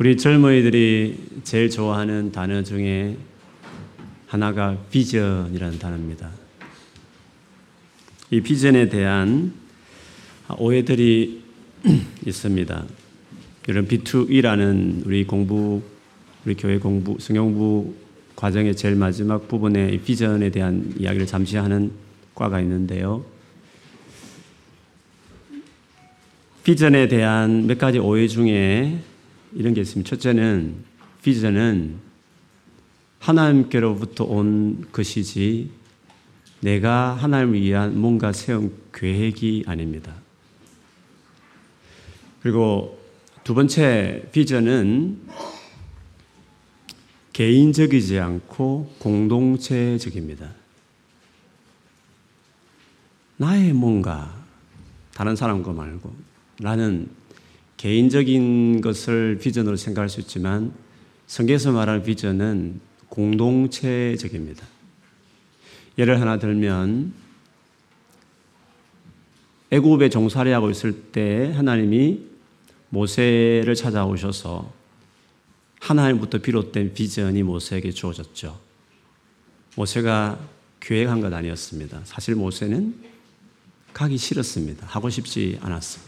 우리 젊은이들이 제일 좋아하는 단어 중에 하나가 비전이라는 단어입니다. 이 비전에 대한 오해들이 있습니다. 이런 B2E라는 우리 공부, 우리 교회 공부, 성경부 과정의 제일 마지막 부분에 비전에 대한 이야기를 잠시 하는 과가 있는데요. 비전에 대한 몇 가지 오해 중에 이런 게 있습니다. 첫째는 비전은 하나님께로부터 온 것이지 내가 하나님을 위한 뭔가 세운 계획이 아닙니다. 그리고 두 번째 비전은 개인적이지 않고 공동체적입니다. 나의 뭔가 다른 사람 거 말고 나는 개인적인 것을 비전으로 생각할 수 있지만 성경에서 말하는 비전은 공동체적입니다. 예를 하나 들면 애굽에 종살이하고 있을 때 하나님이 모세를 찾아오셔서 하나님부터 비롯된 비전이 모세에게 주어졌죠. 모세가 계획한 것 아니었습니다. 사실 모세는 가기 싫었습니다. 하고 싶지 않았습니다.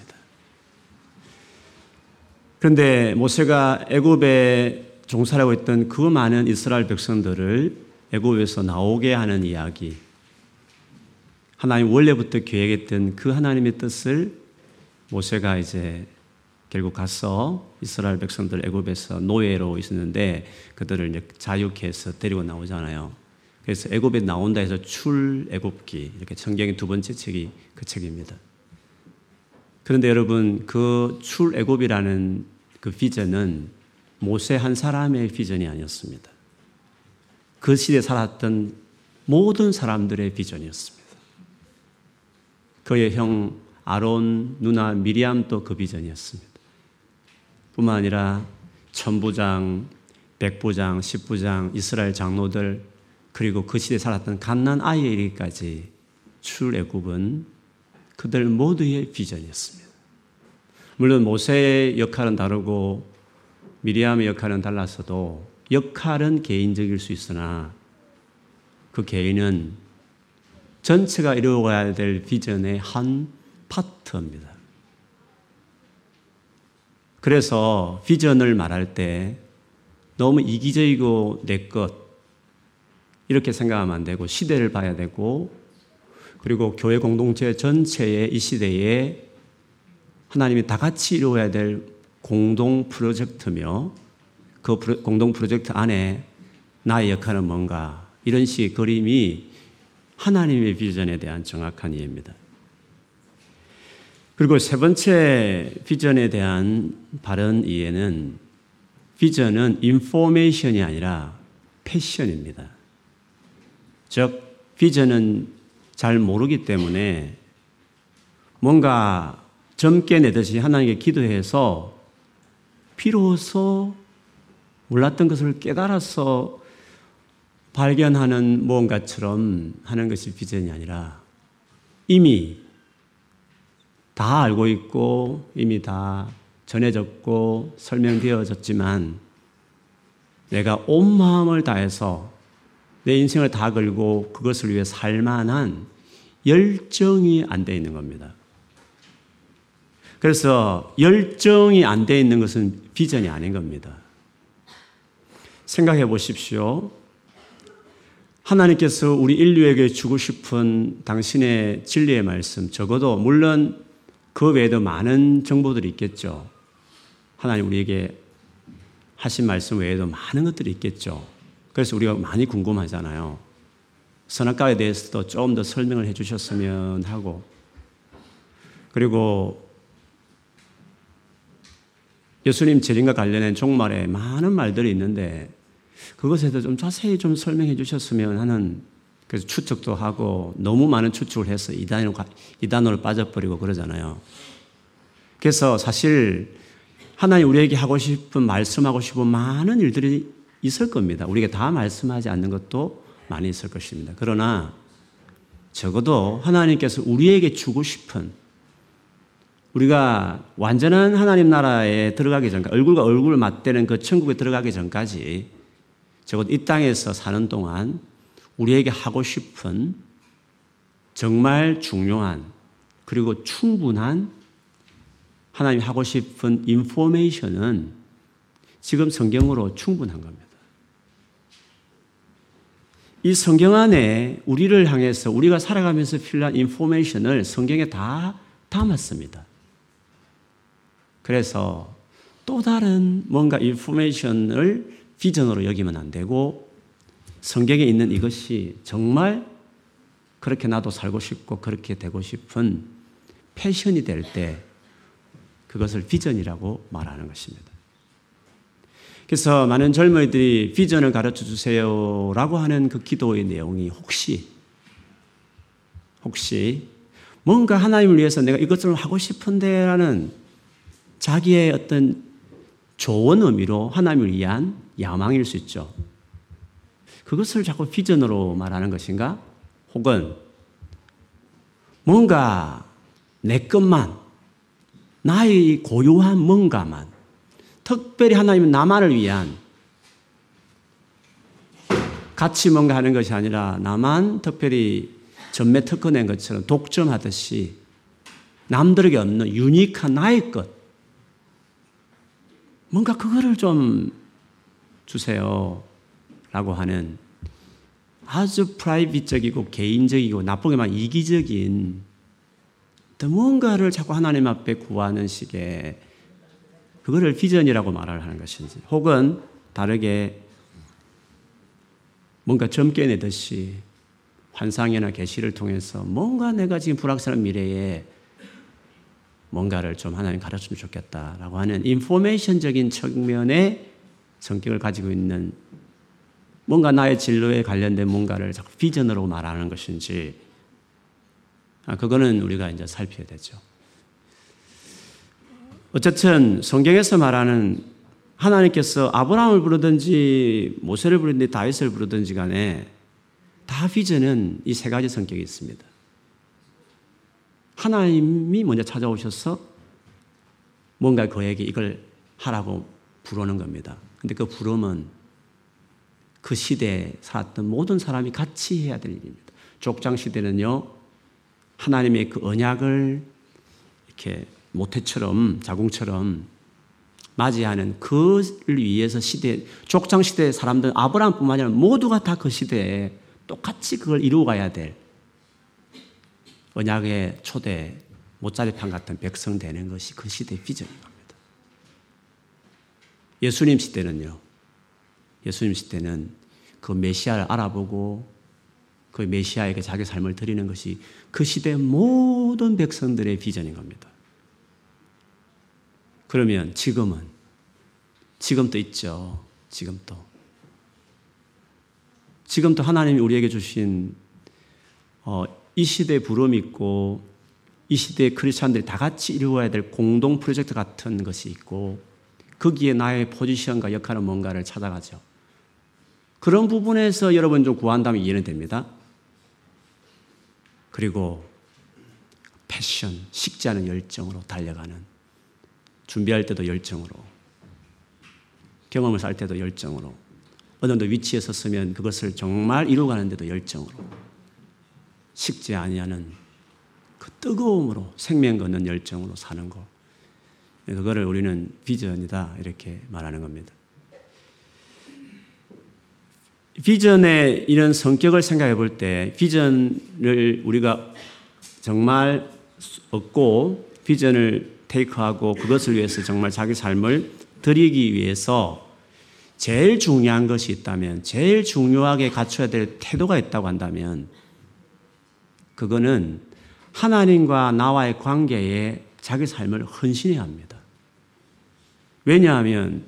그런데 모세가 애굽에 종살하고 있던 그 많은 이스라엘 백성들을 애굽에서 나오게 하는 이야기. 하나님 원래부터 계획했던 그 하나님의 뜻을 모세가 이제 결국 가서 이스라엘 백성들 애굽에서 노예로 있었는데 그들을 이제 자유케 해서 데리고 나오잖아요. 그래서 애굽에 나온다 해서 출애굽기 이렇게 성경의 두 번째 책이 그 책입니다. 그런데 여러분 그 출애굽이라는 그 비전은 모세 한 사람의 비전이 아니었습니다. 그 시대에 살았던 모든 사람들의 비전이었습니다. 그의 형 아론 누나 미리암도 그 비전이었습니다. 뿐만 아니라 천부장, 백부장, 십부장, 이스라엘 장로들 그리고 그 시대에 살았던 갓난 아이에 이르기까지 출애굽은 그들 모두의 비전이었습니다. 물론 모세의 역할은 다르고 미리암의 역할은 달랐어도 역할은 개인적일 수 있으나 그 개인은 전체가 이루어가야 될 비전의 한 파트입니다. 그래서 비전을 말할 때 너무 이기적이고 내 것, 이렇게 생각하면 안 되고 시대를 봐야 되고 그리고 교회 공동체 전체의 이 시대에 하나님이 다 같이 이루어야 될 공동 프로젝트며 그 공동 프로젝트 안에 나의 역할은 뭔가 이런 식의 그림이 하나님의 비전에 대한 정확한 이해입니다. 그리고 세 번째 비전에 대한 바른 이해는 비전은 인포메이션이 아니라 패션입니다. 즉, 비전은 잘 모르기 때문에 뭔가 젊게 내듯이 하나님께 기도해서 비로소 몰랐던 것을 깨달아서 발견하는 무언가처럼 하는 것이 비전이 아니라 이미 다 알고 있고 이미 다 전해졌고 설명되어졌지만 내가 온 마음을 다해서 내 인생을 다 걸고 그것을 위해 살 만한 열정이 안 돼 있는 겁니다. 그래서 열정이 안 돼 있는 것은 비전이 아닌 겁니다. 생각해 보십시오. 하나님께서 우리 인류에게 주고 싶은 당신의 진리의 말씀, 적어도 물론 그 외에도 많은 정보들이 있겠죠. 하나님 우리에게 하신 말씀 외에도 많은 것들이 있겠죠. 그래서 우리가 많이 궁금하잖아요. 선악과에 대해서도 좀 더 설명을 해 주셨으면 하고, 그리고 예수님 재림과 관련된 종말에 많은 말들이 있는데, 그것에 대해서 좀 자세히 좀 설명해 주셨으면 하는 그래서 추측도 하고 너무 많은 추측을 해서 이단으로, 이단으로 빠져버리고 그러잖아요. 그래서 사실 하나님 우리에게 하고 싶은 말씀하고 싶은 많은 일들이 있을 겁니다. 우리가 다 말씀하지 않는 것도 많이 있을 것입니다. 그러나 적어도 하나님께서 우리에게 주고 싶은 우리가 완전한 하나님 나라에 들어가기 전까지, 얼굴과 얼굴을 맞대는 그 천국에 들어가기 전까지 적어도 이 땅에서 사는 동안 우리에게 하고 싶은 정말 중요한 그리고 충분한 하나님이 하고 싶은 인포메이션은 지금 성경으로 충분한 겁니다. 이 성경 안에 우리를 향해서 우리가 살아가면서 필요한 인포메이션을 성경에 다 담았습니다. 그래서 또 다른 뭔가 인포메이션을 비전으로 여기면 안 되고 성경에 있는 이것이 정말 그렇게 나도 살고 싶고 그렇게 되고 싶은 패션이 될 때 그것을 비전이라고 말하는 것입니다. 그래서 많은 젊은이들이 비전을 가르쳐 주세요라고 하는 그 기도의 내용이 혹시 혹시 뭔가 하나님을 위해서 내가 이것을 하고 싶은데라는 자기의 어떤 좋은 의미로 하나님을 위한 야망일 수 있죠. 그것을 자꾸 비전으로 말하는 것인가? 혹은 뭔가 내 것만, 나의 고유한 뭔가만, 특별히 하나님은 나만을 위한 같이 뭔가 하는 것이 아니라 나만 특별히 전매 특허낸 것처럼 독점하듯이 남들에게 없는 유니크한 나의 것. 뭔가 그거를 좀 주세요. 라고 하는 아주 프라이빗적이고 개인적이고 나쁘게만 이기적인 뭔가를 자꾸 하나님 앞에 구하는 식의 그거를 비전이라고 말을 하는 것인지 혹은 다르게 뭔가 젊게 내듯이 환상이나 계시를 통해서 뭔가 내가 지금 불확실한 미래에 뭔가를 좀 하나님 가르치면 좋겠다라고 하는 인포메이션적인 측면의 성격을 가지고 있는 뭔가 나의 진로에 관련된 뭔가를 자꾸 비전으로 말하는 것인지 아, 그거는 우리가 이제 살펴야 되죠. 어쨌든 성경에서 말하는 하나님께서 아브라함을 부르든지 모세를 부르든지 다윗을 부르든지 간에 다 비전은 이 세 가지 성격이 있습니다. 하나님이 먼저 찾아오셔서 뭔가 그에게 이걸 하라고 부르는 겁니다. 근데 그 부름은 그 시대에 살았던 모든 사람이 같이 해야 될 일입니다. 족장 시대는요, 하나님의 그 언약을 이렇게 모태처럼, 자궁처럼 맞이하는 그를 위해서 시대, 족장 시대의 사람들, 아브라함뿐만 아니라 모두가 다 그 시대에 똑같이 그걸 이루어 가야 될 언약의 초대, 못자리판 같은 백성 되는 것이 그 시대의 비전인 겁니다. 예수님 시대는요, 예수님 시대는 그 메시아를 알아보고 그 메시아에게 자기 삶을 드리는 것이 그 시대 모든 백성들의 비전인 겁니다. 그러면 지금은 지금도 있죠. 지금도. 지금도 하나님이 우리에게 주신 어, 이 시대의 부름이 있고 이 시대의 크리스찬들이 다 같이 이루어야 될 공동 프로젝트 같은 것이 있고 거기에 나의 포지션과 역할은 뭔가를 찾아가죠. 그런 부분에서 여러분 좀 구한다면 이해는 됩니다. 그리고 패션, 식지 않은 열정으로 달려가는 준비할 때도 열정으로 경험을 살 때도 열정으로 어느 정도 위치에 섰으면 그것을 정말 이루어가는데도 열정으로 식지 아니하는 그 뜨거움으로 생명 걷는 열정으로 사는 것 그거를 우리는 비전이다 이렇게 말하는 겁니다. 비전의 이런 성격을 생각해 볼 때 비전을 우리가 정말 얻고 비전을 테이크하고 그것을 위해서 정말 자기 삶을 드리기 위해서 제일 중요한 것이 있다면 제일 중요하게 갖춰야 될 태도가 있다고 한다면 그거는 하나님과 나와의 관계에 자기 삶을 헌신해야 합니다. 왜냐하면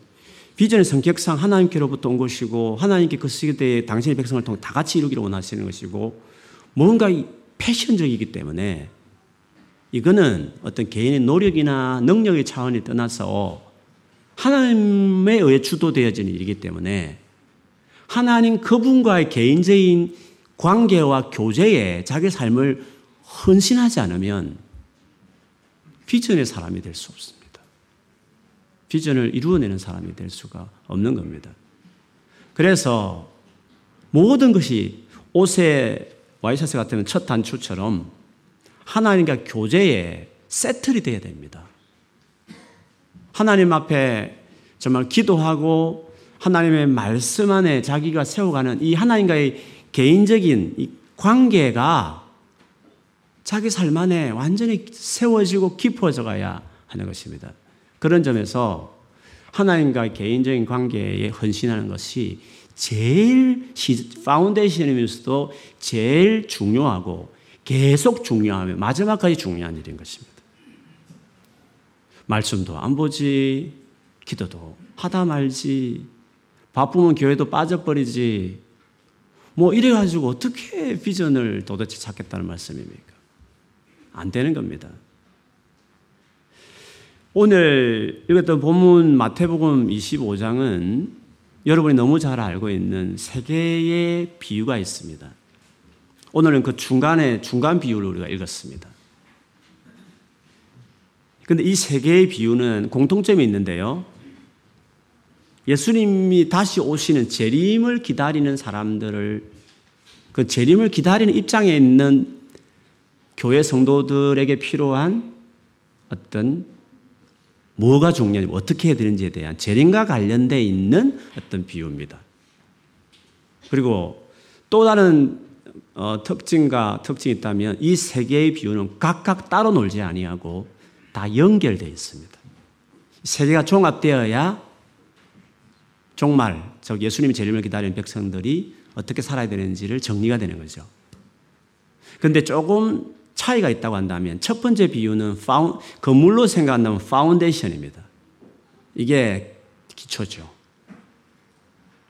비전의 성격상 하나님께로부터 온 것이고 하나님께 그 시대에 당신의 백성을 통해 다 같이 이루기를 원하시는 것이고 뭔가 패션적이기 때문에 이거는 어떤 개인의 노력이나 능력의 차원이 떠나서 하나님에 의해 주도되어지는 일이기 때문에 하나님 그분과의 개인적인 관계와 교제에 자기 삶을 헌신하지 않으면 비전의 사람이 될 수 없습니다. 비전을 이루어내는 사람이 될 수가 없는 겁니다. 그래서 모든 것이 옷의 와이셔츠 같은 첫 단추처럼 하나님과 교제에 세틀이 돼야 됩니다. 하나님 앞에 정말 기도하고 하나님의 말씀 안에 자기가 세워가는 이 하나님과의 개인적인 이 관계가 자기 삶 안에 완전히 세워지고 깊어져 가야 하는 것입니다. 그런 점에서 하나님과 개인적인 관계에 헌신하는 것이 제일 파운데이션이면서도 제일 중요하고 계속 중요하며 마지막까지 중요한 일인 것입니다. 말씀도 안 보지, 기도도 하다 말지, 바쁘면 교회도 빠져버리지, 뭐 이래가지고 어떻게 비전을 도대체 찾겠다는 말씀입니까? 안 되는 겁니다. 오늘 읽었던 본문 마태복음 25장은 여러분이 너무 잘 알고 있는 세 개의 비유가 있습니다. 오늘은 그 중간에 중간 비유를 우리가 읽었습니다. 근데 이 세 개의 비유는 공통점이 있는데요. 예수님이 다시 오시는 재림을 기다리는 사람들을 그 재림을 기다리는 입장에 있는 교회 성도들에게 필요한 어떤 뭐가 중요한지 어떻게 해야 되는지에 대한 재림과 관련되어 있는 어떤 비유입니다. 그리고 또 다른 어, 특징과 특징이 있다면 이 세 개의 비유는 각각 따로 놀지 아니하고 다 연결되어 있습니다. 세 개가 종합되어야 종말, 즉 예수님의 재림을 기다리는 백성들이 어떻게 살아야 되는지를 정리가 되는 거죠. 그런데 조금 차이가 있다고 한다면 첫 번째 비유는 foun, 건물로 생각한다면 foundation입니다. 이게 기초죠.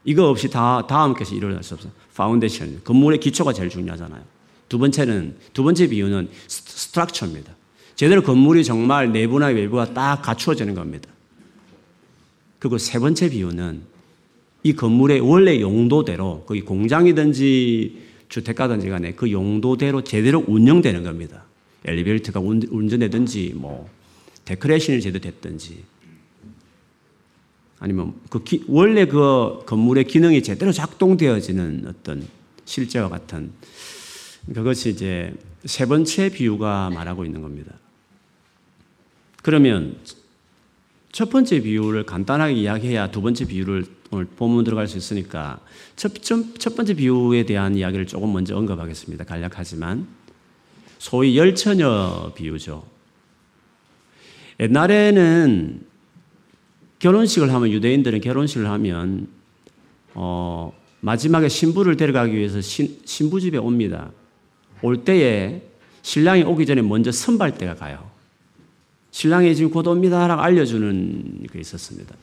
이거 없이 다 다음 것이 이루어질 수 없어요. 파운데이션. 건물의 기초가 제일 중요하잖아요. 두 번째는 두 번째 비유는 스트럭처입니다. 제대로 건물이 정말 내부나 외부가 딱 갖추어지는 겁니다. 그리고 세 번째 비유는 이 건물의 원래 용도대로 거기 공장이든지 주택가든지 간에 그 용도대로 제대로 운영되는 겁니다. 엘리베이터가 운전되든지 뭐 데코레이션이 제대로 됐든지 아니면 그 기, 원래 그 건물의 기능이 제대로 작동되어지는 어떤 실제와 같은 그것이 이제 세 번째 비유가 말하고 있는 겁니다. 그러면 첫 번째 비유를 간단하게 이야기해야 두 번째 비유를 오늘 본문 들어갈 수 있으니까 첫, 첫, 첫 번째 비유에 대한 이야기를 조금 먼저 언급하겠습니다. 간략하지만 소위 열처녀 비유죠. 옛날에는 결혼식을 하면 유대인들은 결혼식을 하면 어, 마지막에 신부를 데려가기 위해서 신, 신부 집에 옵니다. 올 때에 신랑이 오기 전에 먼저 선발대가 가요. 신랑이 지금 곧 옵니다라고 알려주는 게 있었습니다.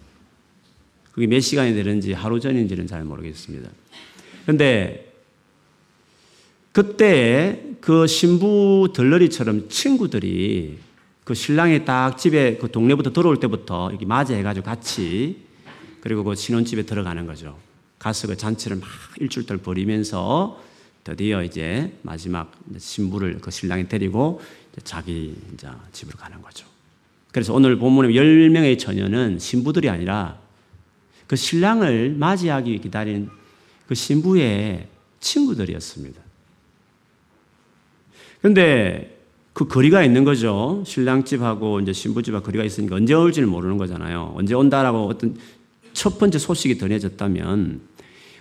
그게 몇 시간이 되는지 하루 전인지는 잘 모르겠습니다. 그런데 그때 그 신부 덜러리처럼 친구들이 그 신랑이 딱 집에 그 동네부터 들어올 때부터 이렇게 맞이해가지고 같이 그리고 그 신혼집에 들어가는 거죠. 가서 그 잔치를 막 일주일들 벌이면서 드디어 이제 마지막 신부를 그 신랑이 데리고 자기 이제 집으로 가는 거죠. 그래서 오늘 본문에 10명의 처녀는 신부들이 아니라 그 신랑을 맞이하기 기다린 그 신부의 친구들이었습니다. 그런데 그 거리가 있는 거죠. 신랑 집하고 이제 신부 집하고 거리가 있으니까 언제 올지를 모르는 거잖아요. 언제 온다라고 어떤 첫 번째 소식이 전해졌다면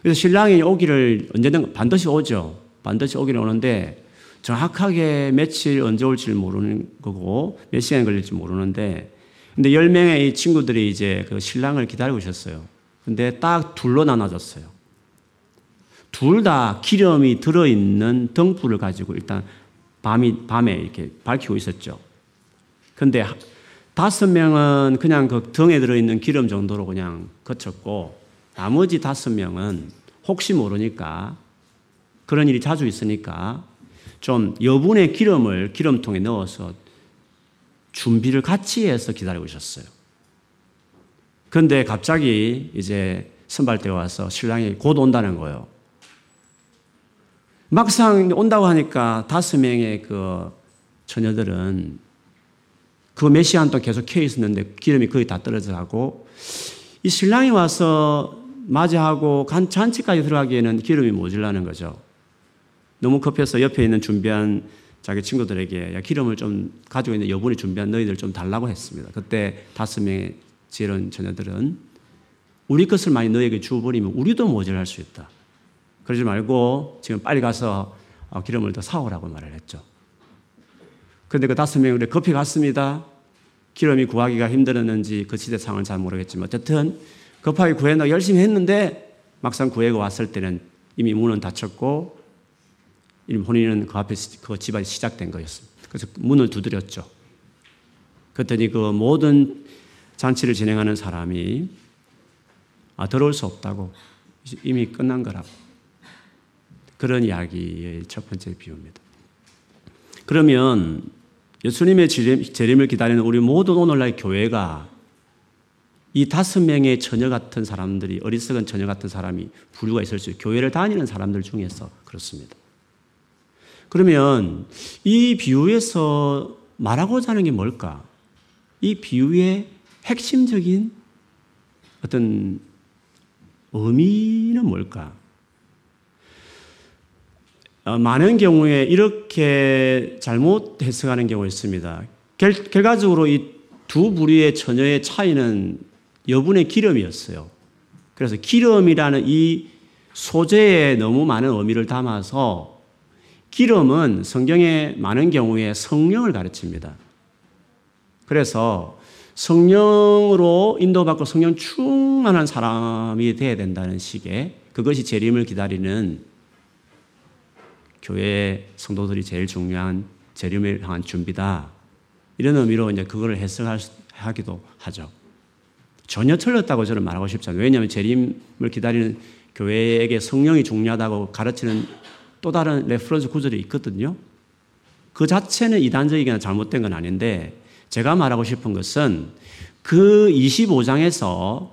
그래서 신랑이 오기를 언제든 반드시 오죠. 반드시 오기를 오는데 정확하게 며칠 언제 올지 모르는 거고 몇 시간 걸릴지 모르는데 근데 10명의 친구들이 이제 그 신랑을 기다리고 있었어요. 근데 딱 둘로 나눠졌어요. 둘 다 기름이 들어있는 등불을 가지고 일단 밤이, 밤에 이렇게 밝히고 있었죠. 근데 다섯 명은 그냥 그 등에 들어있는 기름 정도로 그냥 거쳤고, 나머지 다섯 명은 혹시 모르니까 그런 일이 자주 있으니까 좀 여분의 기름을 기름통에 넣어서 준비를 같이 해서 기다리고 있었어요. 그런데 갑자기 이제 선발대 와서 신랑이 곧 온다는 거예요. 막상 온다고 하니까 다섯 명의 그 처녀들은 그몇 시간 동안 계속 켜 있었는데 기름이 거의 다 떨어져 가고 이 신랑이 와서 맞이하고 간 잔치까지 들어가기에는 기름이 모질라는 거죠. 너무 급해서 옆에 있는 준비한 자기 친구들에게 야, 기름을 좀 가지고 있는 여분이 준비한 너희들 좀 달라고 했습니다. 그때 다섯 명의 지혜로운 처녀들은 우리 것을 많이 너에게 주어버리면 우리도 모자랄 수 있다. 그러지 말고 지금 빨리 가서 어, 기름을 더 사오라고 말을 했죠. 그런데 그 다섯 명이 급히 갔습니다. 기름이 구하기가 힘들었는지 그 시대 상황을 잘 모르겠지만 어쨌든 급하게 구해나 열심히 했는데 막상 구해가 왔을 때는 이미 문은 닫혔고 혼인은 그 앞에 그 집안이 시작된 거였습니다. 그래서 문을 두드렸죠. 그랬더니 그 모든 잔치를 진행하는 사람이 아, 들어올 수 없다고 이미 끝난 거라고 그런 이야기의 첫 번째 비유입니다. 그러면 예수님의 재림을 기다리는 우리 모든 오늘날 교회가 이 다섯 명의 처녀 같은 사람들이 어리석은 처녀 같은 사람이 부류가 있을 수. 교회를 다니는 사람들 중에서 그렇습니다. 그러면 이 비유에서 말하고자 하는 게 뭘까? 이 비유의 핵심적인 어떤 의미는 뭘까? 어, 많은 경우에 이렇게 잘못 해석하는 경우가 있습니다. 결, 결과적으로 이 두 부류의 처녀의 차이는 여분의 기름이었어요. 그래서 기름이라는 이 소재에 너무 많은 의미를 담아서 기름은 성경에 많은 경우에 성령을 가르칩니다. 그래서 성령으로 인도받고 성령 충만한 사람이 되어야 된다는 식의 그것이 재림을 기다리는 교회 성도들이 제일 중요한 재림을 향한 준비다. 이런 의미로 이제 그걸 해석하기도 하죠. 전혀 틀렸다고 저는 말하고 싶지 않아요. 왜냐하면 재림을 기다리는 교회에게 성령이 중요하다고 가르치는 또 다른 reference 구절이 있거든요. 그 자체는 이단적이거나 잘못된 건 아닌데 제가 말하고 싶은 것은 그 25장에서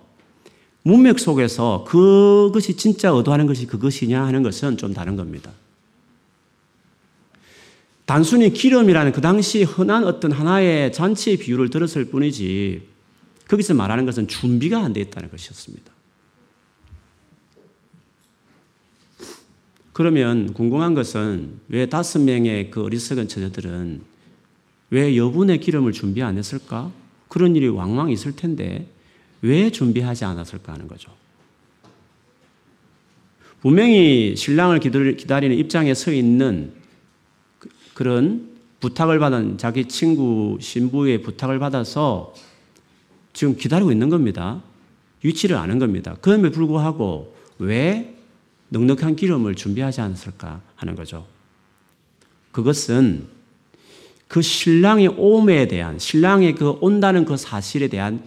문맥 속에서 그것이 진짜 의도하는 것이 그것이냐 하는 것은 좀 다른 겁니다. 단순히 기름이라는 그 당시 흔한 어떤 하나의 잔치의 비유를 들었을 뿐이지 거기서 말하는 것은 준비가 안 돼 있다는 것이었습니다. 그러면 궁금한 것은 왜 다섯 명의 그 어리석은 처녀들은 왜 여분의 기름을 준비 안 했을까? 그런 일이 왕왕 있을 텐데 왜 준비하지 않았을까 하는 거죠. 분명히 신랑을 기다리는 입장에 서 있는 그, 그런 부탁을 받은 자기 친구 신부의 부탁을 받아서 지금 기다리고 있는 겁니다. 위치를 아는 겁니다. 그럼에 불구하고 왜 넉넉한 기름을 준비하지 않았을까 하는 거죠. 그것은 그 신랑의 옴에 대한, 신랑의 그 온다는 그 사실에 대한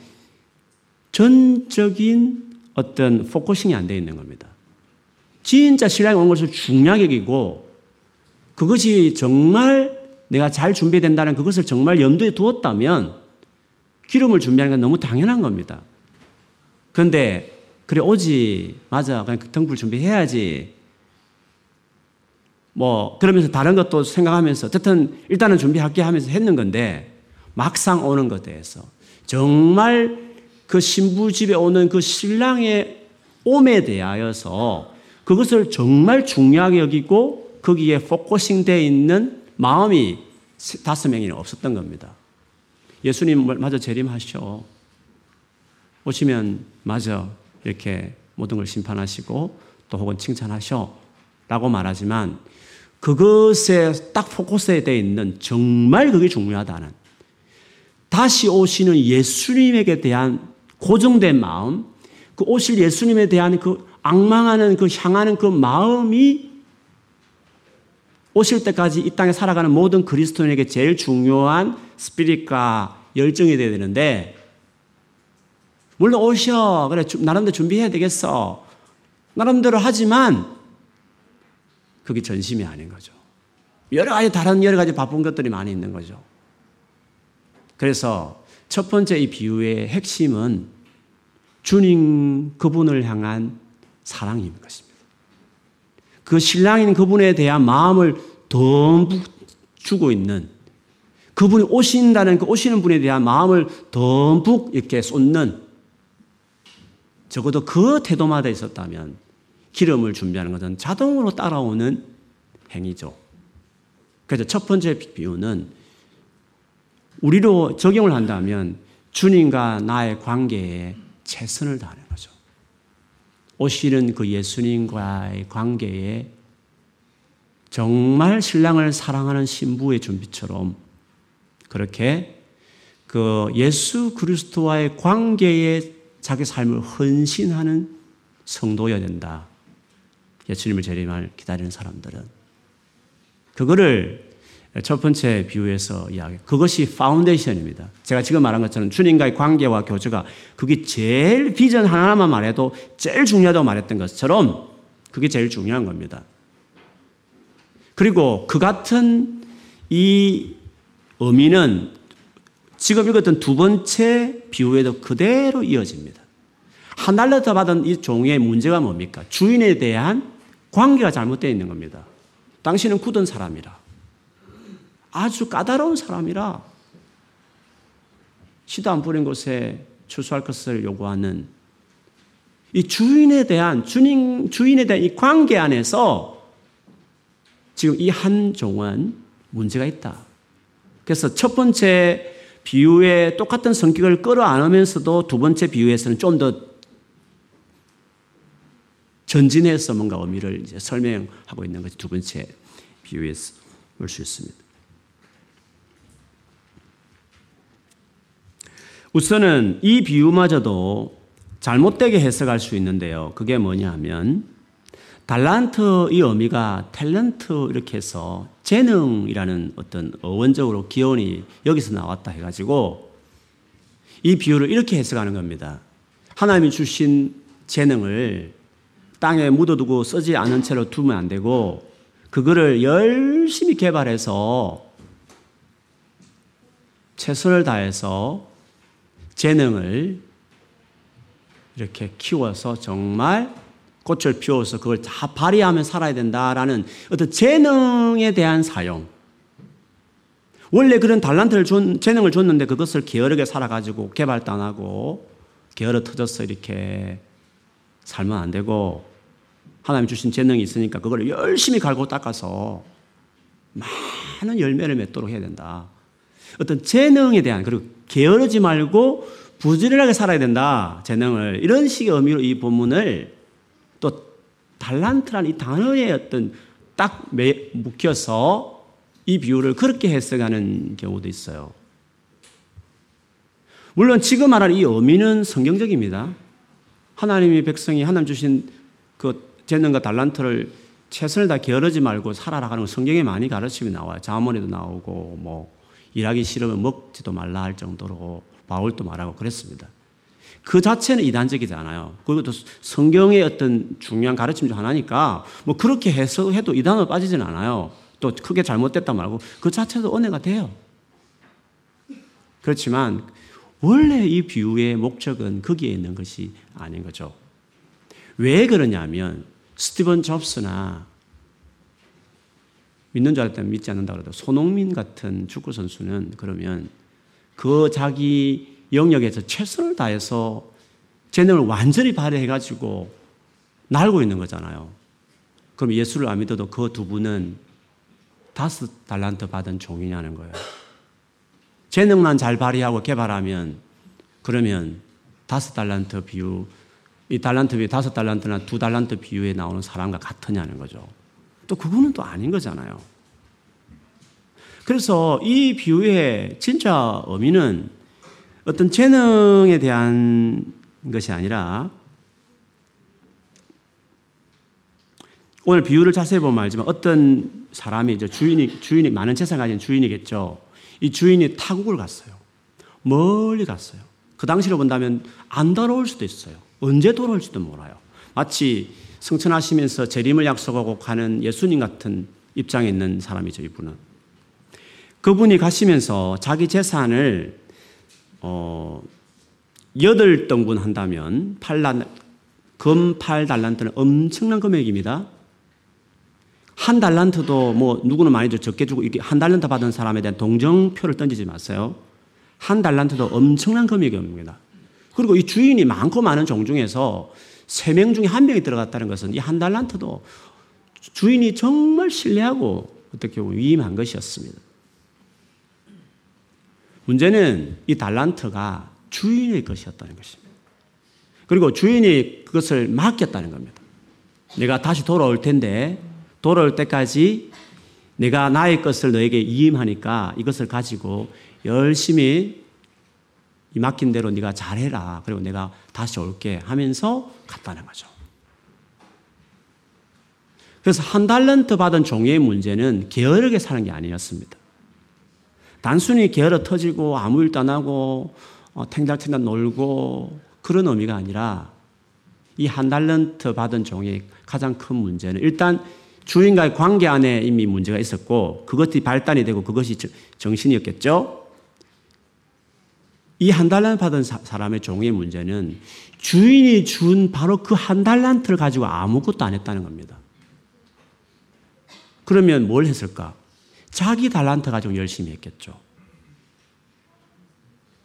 전적인 어떤 focusing이 안 되어 있는 겁니다. 진짜 신랑이 온 것을 중요하게 여기고 그것이 정말 내가 잘 준비된다는 그것을 정말 염두에 두었다면 기름을 준비하는 건 너무 당연한 겁니다. 그런데 그래 오지 맞아 그냥 등불 준비해야지 뭐 그러면서 다른 것도 생각하면서 어쨌든 일단은 준비할게 하면서 했는 건데 막상 오는 것에 대해서 정말 그 신부 집에 오는 그 신랑의 옴에 대하여서 그것을 정말 중요하게 여기고 거기에 focusing 되어 있는 마음이 다섯 명이 없었던 겁니다. 예수님 마저 재림하시오. 오시면 마저 이렇게 모든 걸 심판하시고 또 혹은 칭찬하셔 라고 말하지만 그것에 딱 포커스에 되어 있는 정말 그게 중요하다는 다시 오시는 예수님에게 대한 고정된 마음, 그 오실 예수님에 대한 그 악망하는 그 향하는 그 마음이 오실 때까지 이 땅에 살아가는 모든 그리스도인에게 제일 중요한 스피릿과 열정이 되어야 되는데 물론 오셔. 그래, 나름대로 준비해야 되겠어. 나름대로 하지만, 그게 전심이 아닌 거죠. 여러 가지 다른 여러 가지 바쁜 것들이 많이 있는 거죠. 그래서 첫 번째 이 비유의 핵심은 주님 그분을 향한 사랑인 것입니다. 그 신랑인 그분에 대한 마음을 더 주고 있는 그분이 오신다는 그 오시는 분에 대한 마음을 덤뿍 이렇게 쏟는 적어도 그 태도마다 있었다면 기름을 준비하는 것은 자동으로 따라오는 행위죠. 그래서 첫 번째 비유는 우리로 적용을 한다면 주님과 나의 관계에 최선을 다하는 거죠. 오시는 그 예수님과의 관계에 정말 신랑을 사랑하는 신부의 준비처럼 그렇게 그 예수 그리스도와의 관계에 자기 삶을 헌신하는 성도여야 된다. 예수님을 재림을 기다리는 사람들은 그거를 첫 번째 비유에서 이야기. 그것이 foundation입니다. 제가 지금 말한 것처럼 주님과의 관계와 교제가 그게 제일 비전 하나만 말해도 제일 중요하다고 말했던 것처럼 그게 제일 중요한 겁니다. 그리고 그 같은 이 의미는 지금 읽었던 두 번째 비유에도 그대로 이어집니다. 더 받은 이 종의 문제가 뭡니까? 주인에 대한 관계가 잘못되어 있는 겁니다. 당신은 굳은 사람이라. 아주 까다로운 사람이라. 시도 안 뿌린 곳에 추수할 것을 요구하는 이 주인에 대한, 주인, 주인에 대한 이 관계 안에서 지금 이 한 종은 문제가 있다. 그래서 첫 번째 비유에 똑같은 성격을 끌어안으면서도 두 번째 비유에서는 좀 더 전진해서 뭔가 의미를 이제 설명하고 있는 것이 두 번째 비유에서 볼 수 있습니다. 우선은 이 비유마저도 잘못되게 해석할 수 있는데요. 그게 뭐냐 하면 달란트 이 의미가 탤런트 이렇게 해서 재능이라는 어떤 어원적으로 기원이 여기서 나왔다 해가지고 이 비유를 이렇게 해석하는 겁니다. 하나님이 주신 재능을 땅에 묻어두고 쓰지 않은 채로 두면 안 되고 그거를 열심히 개발해서 최선을 다해서 재능을 이렇게 키워서 정말 꽃을 피워서 그걸 다 발휘하며 살아야 된다라는 어떤 재능에 대한 사용. 원래 그런 달란트를 준, 재능을 줬는데 그것을 게으르게 살아가지고 개발도 안 하고 게으르 터져서 이렇게 살면 안 되고 하나님 주신 재능이 있으니까 그걸 열심히 갈고 닦아서 많은 열매를 맺도록 해야 된다. 어떤 재능에 대한 그리고 게으르지 말고 부지런하게 살아야 된다. 재능을 이런 식의 의미로 이 본문을 또 달란트라는 이 단어에 어떤 딱 묶여서 이 비유를 그렇게 해석하는 경우도 있어요. 물론 지금 말하는 이 의미는 성경적입니다. 하나님의 백성이 하나님 주신 그 재능과 달란트를 최선을 다 게으르지 말고 살아라 하는 성경에 많이 가르침이 나와요. 자문에도 나오고 뭐 일하기 싫으면 먹지도 말라 할 정도로 바울도 말하고 그랬습니다. 그 자체는 이단적이지 않아요. 그것도 성경의 어떤 중요한 가르침 중 하나니까 뭐 그렇게 해서 해도 이단으로 빠지진 않아요. 또 크게 잘못됐다 말고 그 자체도 은혜가 돼요. 그렇지만 원래 이 비유의 목적은 거기에 있는 것이 아닌 거죠. 왜 그러냐면 스티븐 잡스나 믿는 줄 알았다면 믿지 않는다 그래도 손흥민 같은 축구 선수는 그러면 그 자기 영역에서 최선을 다해서 재능을 완전히 발휘해가지고 날고 있는 거잖아요. 그럼 예수를 안 믿어도 그 두 분은 다섯 달란트 받은 종이냐는 거예요. 재능만 잘 발휘하고 개발하면 그러면 다섯 달란트 비유, 이 달란트 비유 다섯 달란트나 두 달란트 비유에 나오는 사람과 같으냐는 거죠. 또 그거는 또 아닌 거잖아요. 그래서 이 비유의 진짜 의미는 어떤 재능에 대한 것이 아니라 오늘 비유를 자세히 보면 알지만 어떤 사람이 이제 주인이 주인이 많은 재산 가진 주인이겠죠. 이 주인이 타국을 갔어요. 멀리 갔어요. 그 당시로 본다면 안 돌아올 수도 있어요. 언제 돌아올지도 몰라요. 마치 승천하시면서 재림을 약속하고 가는 예수님 같은 입장에 있는 사람이죠, 이분은. 그분이 가시면서 자기 재산을 어, 8등분 한다면 8란, 금 8달란트는 엄청난 금액입니다. 한 달란트도 뭐 누구는 많이 줘 적게 주고 이렇게 한 달란트 받은 사람에 대한 동정표를 던지지 마세요. 한 달란트도 엄청난 금액입니다. 그리고 이 주인이 많고 많은 종 중에서 세 명 중에 한 명이 들어갔다는 것은 이 한 달란트도 주인이 정말 신뢰하고 어떻게 보면 위임한 것이었습니다. 문제는 이 달란트가 주인의 것이었다는 것입니다. 그리고 주인이 그것을 맡겼다는 겁니다. 내가 다시 돌아올 텐데 돌아올 때까지 내가 나의 것을 너에게 이임하니까 이것을 가지고 열심히 이 맡긴 대로 네가 잘해라. 그리고 내가 다시 올게 하면서 갔다는 거죠. 그래서 한 달란트 받은 종의 문제는 게으르게 사는 게 아니었습니다. 단순히 게으르 터지고 아무 일도 안 하고 어, 탱달탱달 놀고 그런 의미가 아니라 이 한 달란트 받은 종의 가장 큰 문제는 일단 주인과의 관계 안에 이미 문제가 있었고 그것이 발단이 되고 그것이 정신이었겠죠. 이 한 달란트 받은 사람의 종의 문제는 주인이 준 바로 그 한 달란트를 가지고 아무것도 안 했다는 겁니다. 그러면 뭘 했을까? 자기 달란트 가지고 열심히 했겠죠.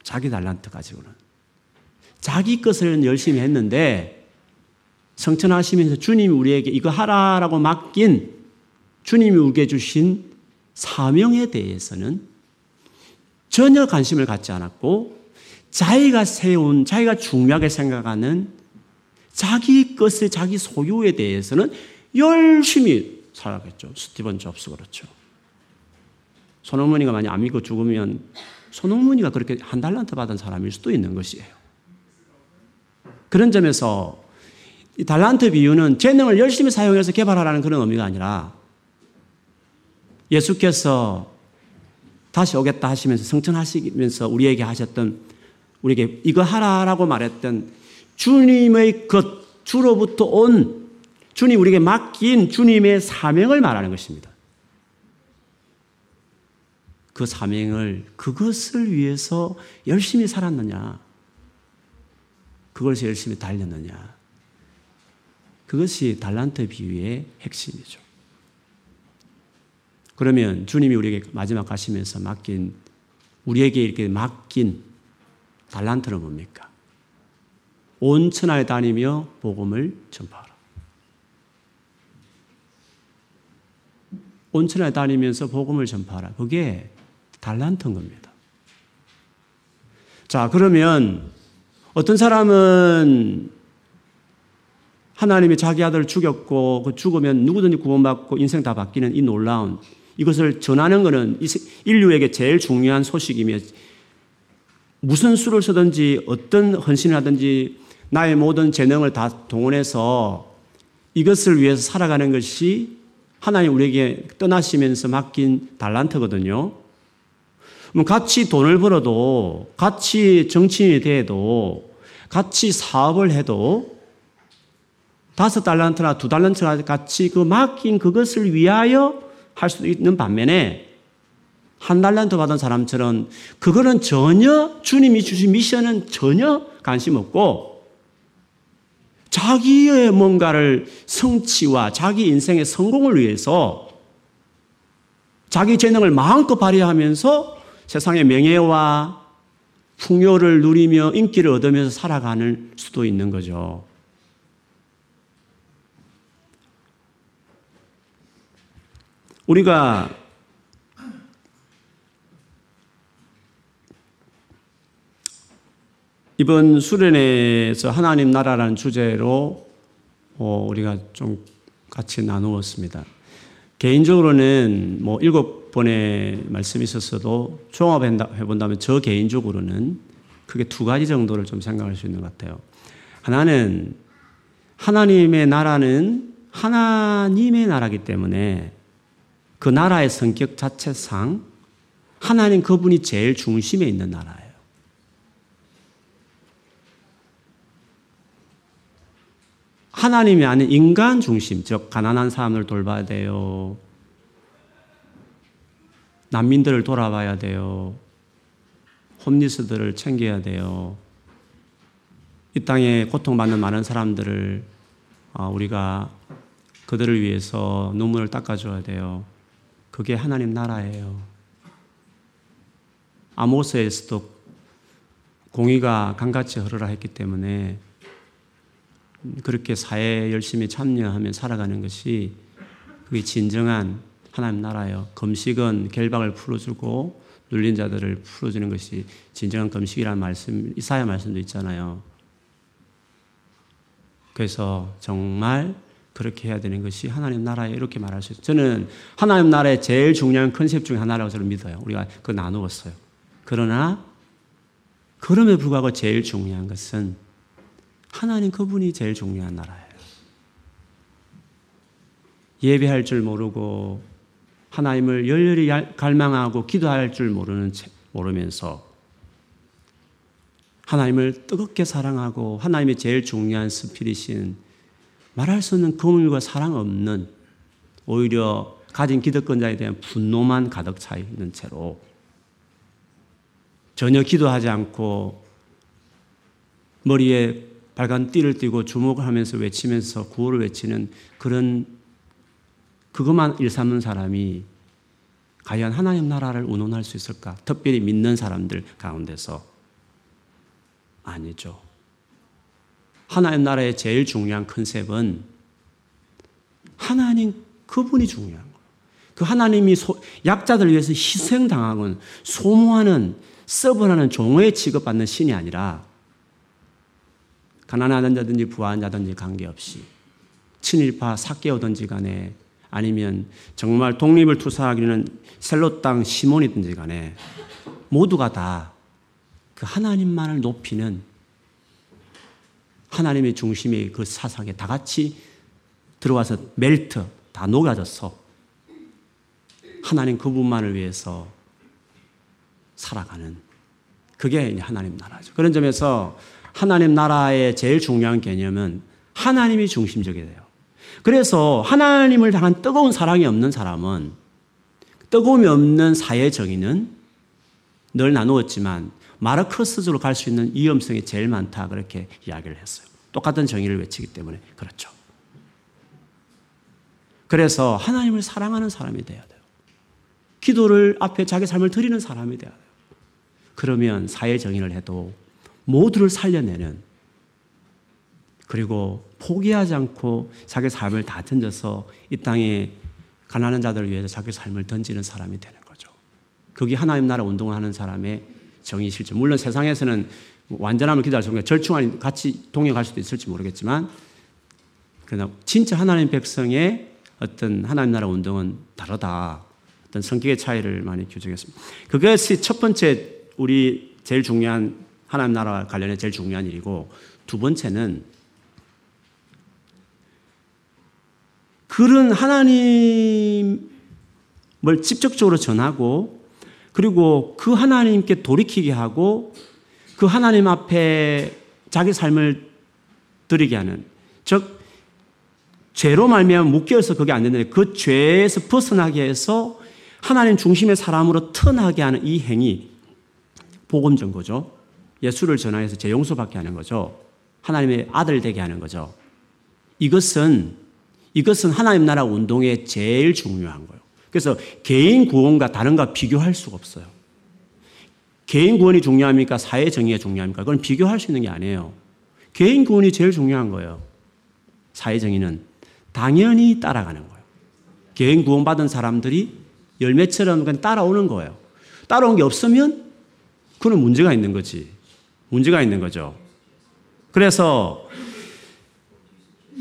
자기 달란트 가지고는. 자기 것을 열심히 했는데 성천하시면서 주님이 우리에게 이거 하라라고 맡긴 주님이 우리에게 주신 사명에 대해서는 전혀 관심을 갖지 않았고 자기가 세운, 자기가 중요하게 생각하는 자기 것의 자기 소유에 대해서는 열심히 살아갔죠. 스티븐 잡스 그렇죠. 손흥민이가 만약 안 믿고 죽으면 손흥민이가 그렇게 한 달란트 받은 사람일 수도 있는 것이에요. 그런 점에서 이 달란트 비유는 재능을 열심히 사용해서 개발하라는 그런 의미가 아니라 예수께서 다시 오겠다 하시면서 성천하시면서 우리에게 하셨던 우리에게 이거 하라라고 말했던 주님의 것, 주로부터 온 주님 우리에게 맡긴 주님의 사명을 말하는 것입니다. 그 사명을 그것을 위해서 열심히 살았느냐? 그것을 열심히 달렸느냐? 그것이 달란트 비유의 핵심이죠. 그러면 주님이 우리에게 마지막 가시면서 맡긴 우리에게 이렇게 맡긴 달란트는 뭡니까? 온 천하에 다니며 복음을 전파하라. 온천에 다니면서 복음을 전파하라. 그게 달란트인 겁니다. 자, 그러면 어떤 사람은 하나님이 자기 아들을 죽였고 그 죽으면 누구든지 구원받고 인생 다 바뀌는 이 놀라운 이것을 전하는 것은 인류에게 제일 중요한 소식이며 무슨 수를 쓰든지 어떤 헌신을 하든지 나의 모든 재능을 다 동원해서 이것을 위해서 살아가는 것이 하나님 우리에게 떠나시면서 맡긴 달란트거든요. 같이 돈을 벌어도, 같이 정치인이 돼도, 같이 사업을 해도, 다섯 달란트나 두 달란트나 같이 그 맡긴 그것을 위하여 할 수도 있는 반면에, 한 달란트 받은 사람처럼 그거는 전혀 주님이 주신 미션은 전혀 관심 없고 자기의 뭔가를 성취와 자기 인생의 성공을 위해서 자기 재능을 마음껏 발휘하면서 세상의 명예와 풍요를 누리며 인기를 얻으면서 살아가는 수도 있는 거죠. 우리가 이번 수련회에서 하나님 나라라는 주제로 어, 우리가 좀 같이 나누었습니다. 개인적으로는 뭐 일곱 번의 말씀이 있었어도 종합해 본다면 저 개인적으로는 크게 두 가지 정도를 좀 생각할 수 있는 것 같아요. 하나는 하나님의 나라는 하나님의 나라기 때문에 그 나라의 성격 자체상 하나님 그분이 제일 중심에 있는 나라예요. 하나님이 아닌 인간 중심, 즉 가난한 사람을 돌봐야 돼요. 난민들을 돌아봐야 돼요. 홈리스들을 챙겨야 돼요. 이 땅에 고통받는 많은 사람들을 어, 우리가 그 그들을 위해서 눈물을 닦아줘야 돼요. 그게 하나님 나라예요. 아모스에서도 공의가 강같이 흐르라 했기 때문에 그렇게 사회에 열심히 참여하며 살아가는 것이 그게 진정한 하나님 나라예요. 금식은 결박을 풀어주고 눌린 자들을 풀어주는 것이 진정한 금식이라는 말씀, 이사야 말씀도 있잖아요. 그래서 정말 그렇게 해야 되는 것이 하나님 나라에 이렇게 말할 수 있어요. 저는 하나님 나라의 제일 중요한 컨셉 중에 하나라고 저는 믿어요. 우리가 그 나누었어요. 그러나 그럼에 불구하고 제일 중요한 것은 하나님 그분이 제일 중요한 나라예요. 예배할 줄 모르고 하나님을 열렬히 갈망하고 기도할 줄 모르는 모르면서 하나님을 뜨겁게 사랑하고 하나님의 제일 중요한 스피릿인 말할 수 없는 긍휼과 사랑 없는 오히려 가진 기득권자에 대한 분노만 가득 차 있는 채로 전혀 기도하지 않고 머리에 빨간 띠를 띠고 주목을 하면서 외치면서 구호를 외치는 그런 그것만 일삼는 사람이 과연 하나님 나라를 운운할 수 있을까? 특별히 믿는 사람들 가운데서 아니죠. 하나님 나라의 제일 중요한 컨셉은 하나님 그분이 중요한 거예요. 그 하나님이 소, 약자들 위해서 희생당하는 소모하는 서브하는 종의 취급받는 신이 아니라 가난한 자든지 부한 자든지 관계없이 친일파 사개오든지 간에 아니면 정말 독립을 투사하기는 셀로 땅 시몬이든지 간에 모두가 다 그 하나님만을 높이는 하나님의 중심의 그 사상에 다 같이 들어와서 멜트, 다 녹아져서 하나님 그분만을 위해서 살아가는 그게 하나님 나라죠. 그런 점에서 하나님 나라의 제일 중요한 개념은 하나님이 중심적이 돼요. 그래서 하나님을 향한 뜨거운 사랑이 없는 사람은 뜨거움이 없는 사회 정의는 늘 나누었지만 마르크스적으로 갈 수 있는 위험성이 제일 많다 그렇게 이야기를 했어요. 똑같은 정의를 외치기 때문에 그렇죠. 그래서 하나님을 사랑하는 사람이 돼야 돼요. 기도를 앞에 자기 삶을 드리는 사람이 돼야 돼요. 그러면 사회 정의를 해도 모두를 살려내는 그리고 포기하지 않고 자기 삶을 다 던져서 이 땅에 가난한 자들을 위해서 자기 삶을 던지는 사람이 되는 거죠. 그게 하나님 나라 운동을 하는 사람의 정의 실천. 물론 세상에서는 완전함을 기도할 수 없는 절충안 같이 동행할 수도 있을지 모르겠지만 그러나 진짜 하나님 백성의 어떤 하나님 나라 운동은 다르다. 어떤 성격의 차이를 많이 규정했습니다. 그것이 첫 번째 우리 제일 중요한 하나님 나라와 관련해 제일 중요한 일이고 두 번째는 그런 하나님을 직접적으로 전하고 그리고 그 하나님께 돌이키게 하고 그 하나님 앞에 자기 삶을 드리게 하는 즉 죄로 말미암아 묶여서 그게 안 되는데 그 죄에서 벗어나게 해서 하나님 중심의 사람으로 턴하게 하는 이 행위 복음 전거죠. 예수를 전하여서 재 용서받게 하는 거죠. 하나님의 아들 되게 하는 거죠. 이것은 이것은 하나님 나라 운동의 제일 중요한 거예요. 그래서 개인 구원과 다른가 비교할 수가 없어요. 개인 구원이 중요합니까? 사회 정의가 중요합니까? 그건 비교할 수 있는 게 아니에요. 개인 구원이 제일 중요한 거예요. 사회 정의는 당연히 따라가는 거예요. 개인 구원 받은 사람들이 열매처럼 그냥 따라오는 거예요. 따라온 게 없으면 그는 문제가 있는 거지. 문제가 있는 거죠. 그래서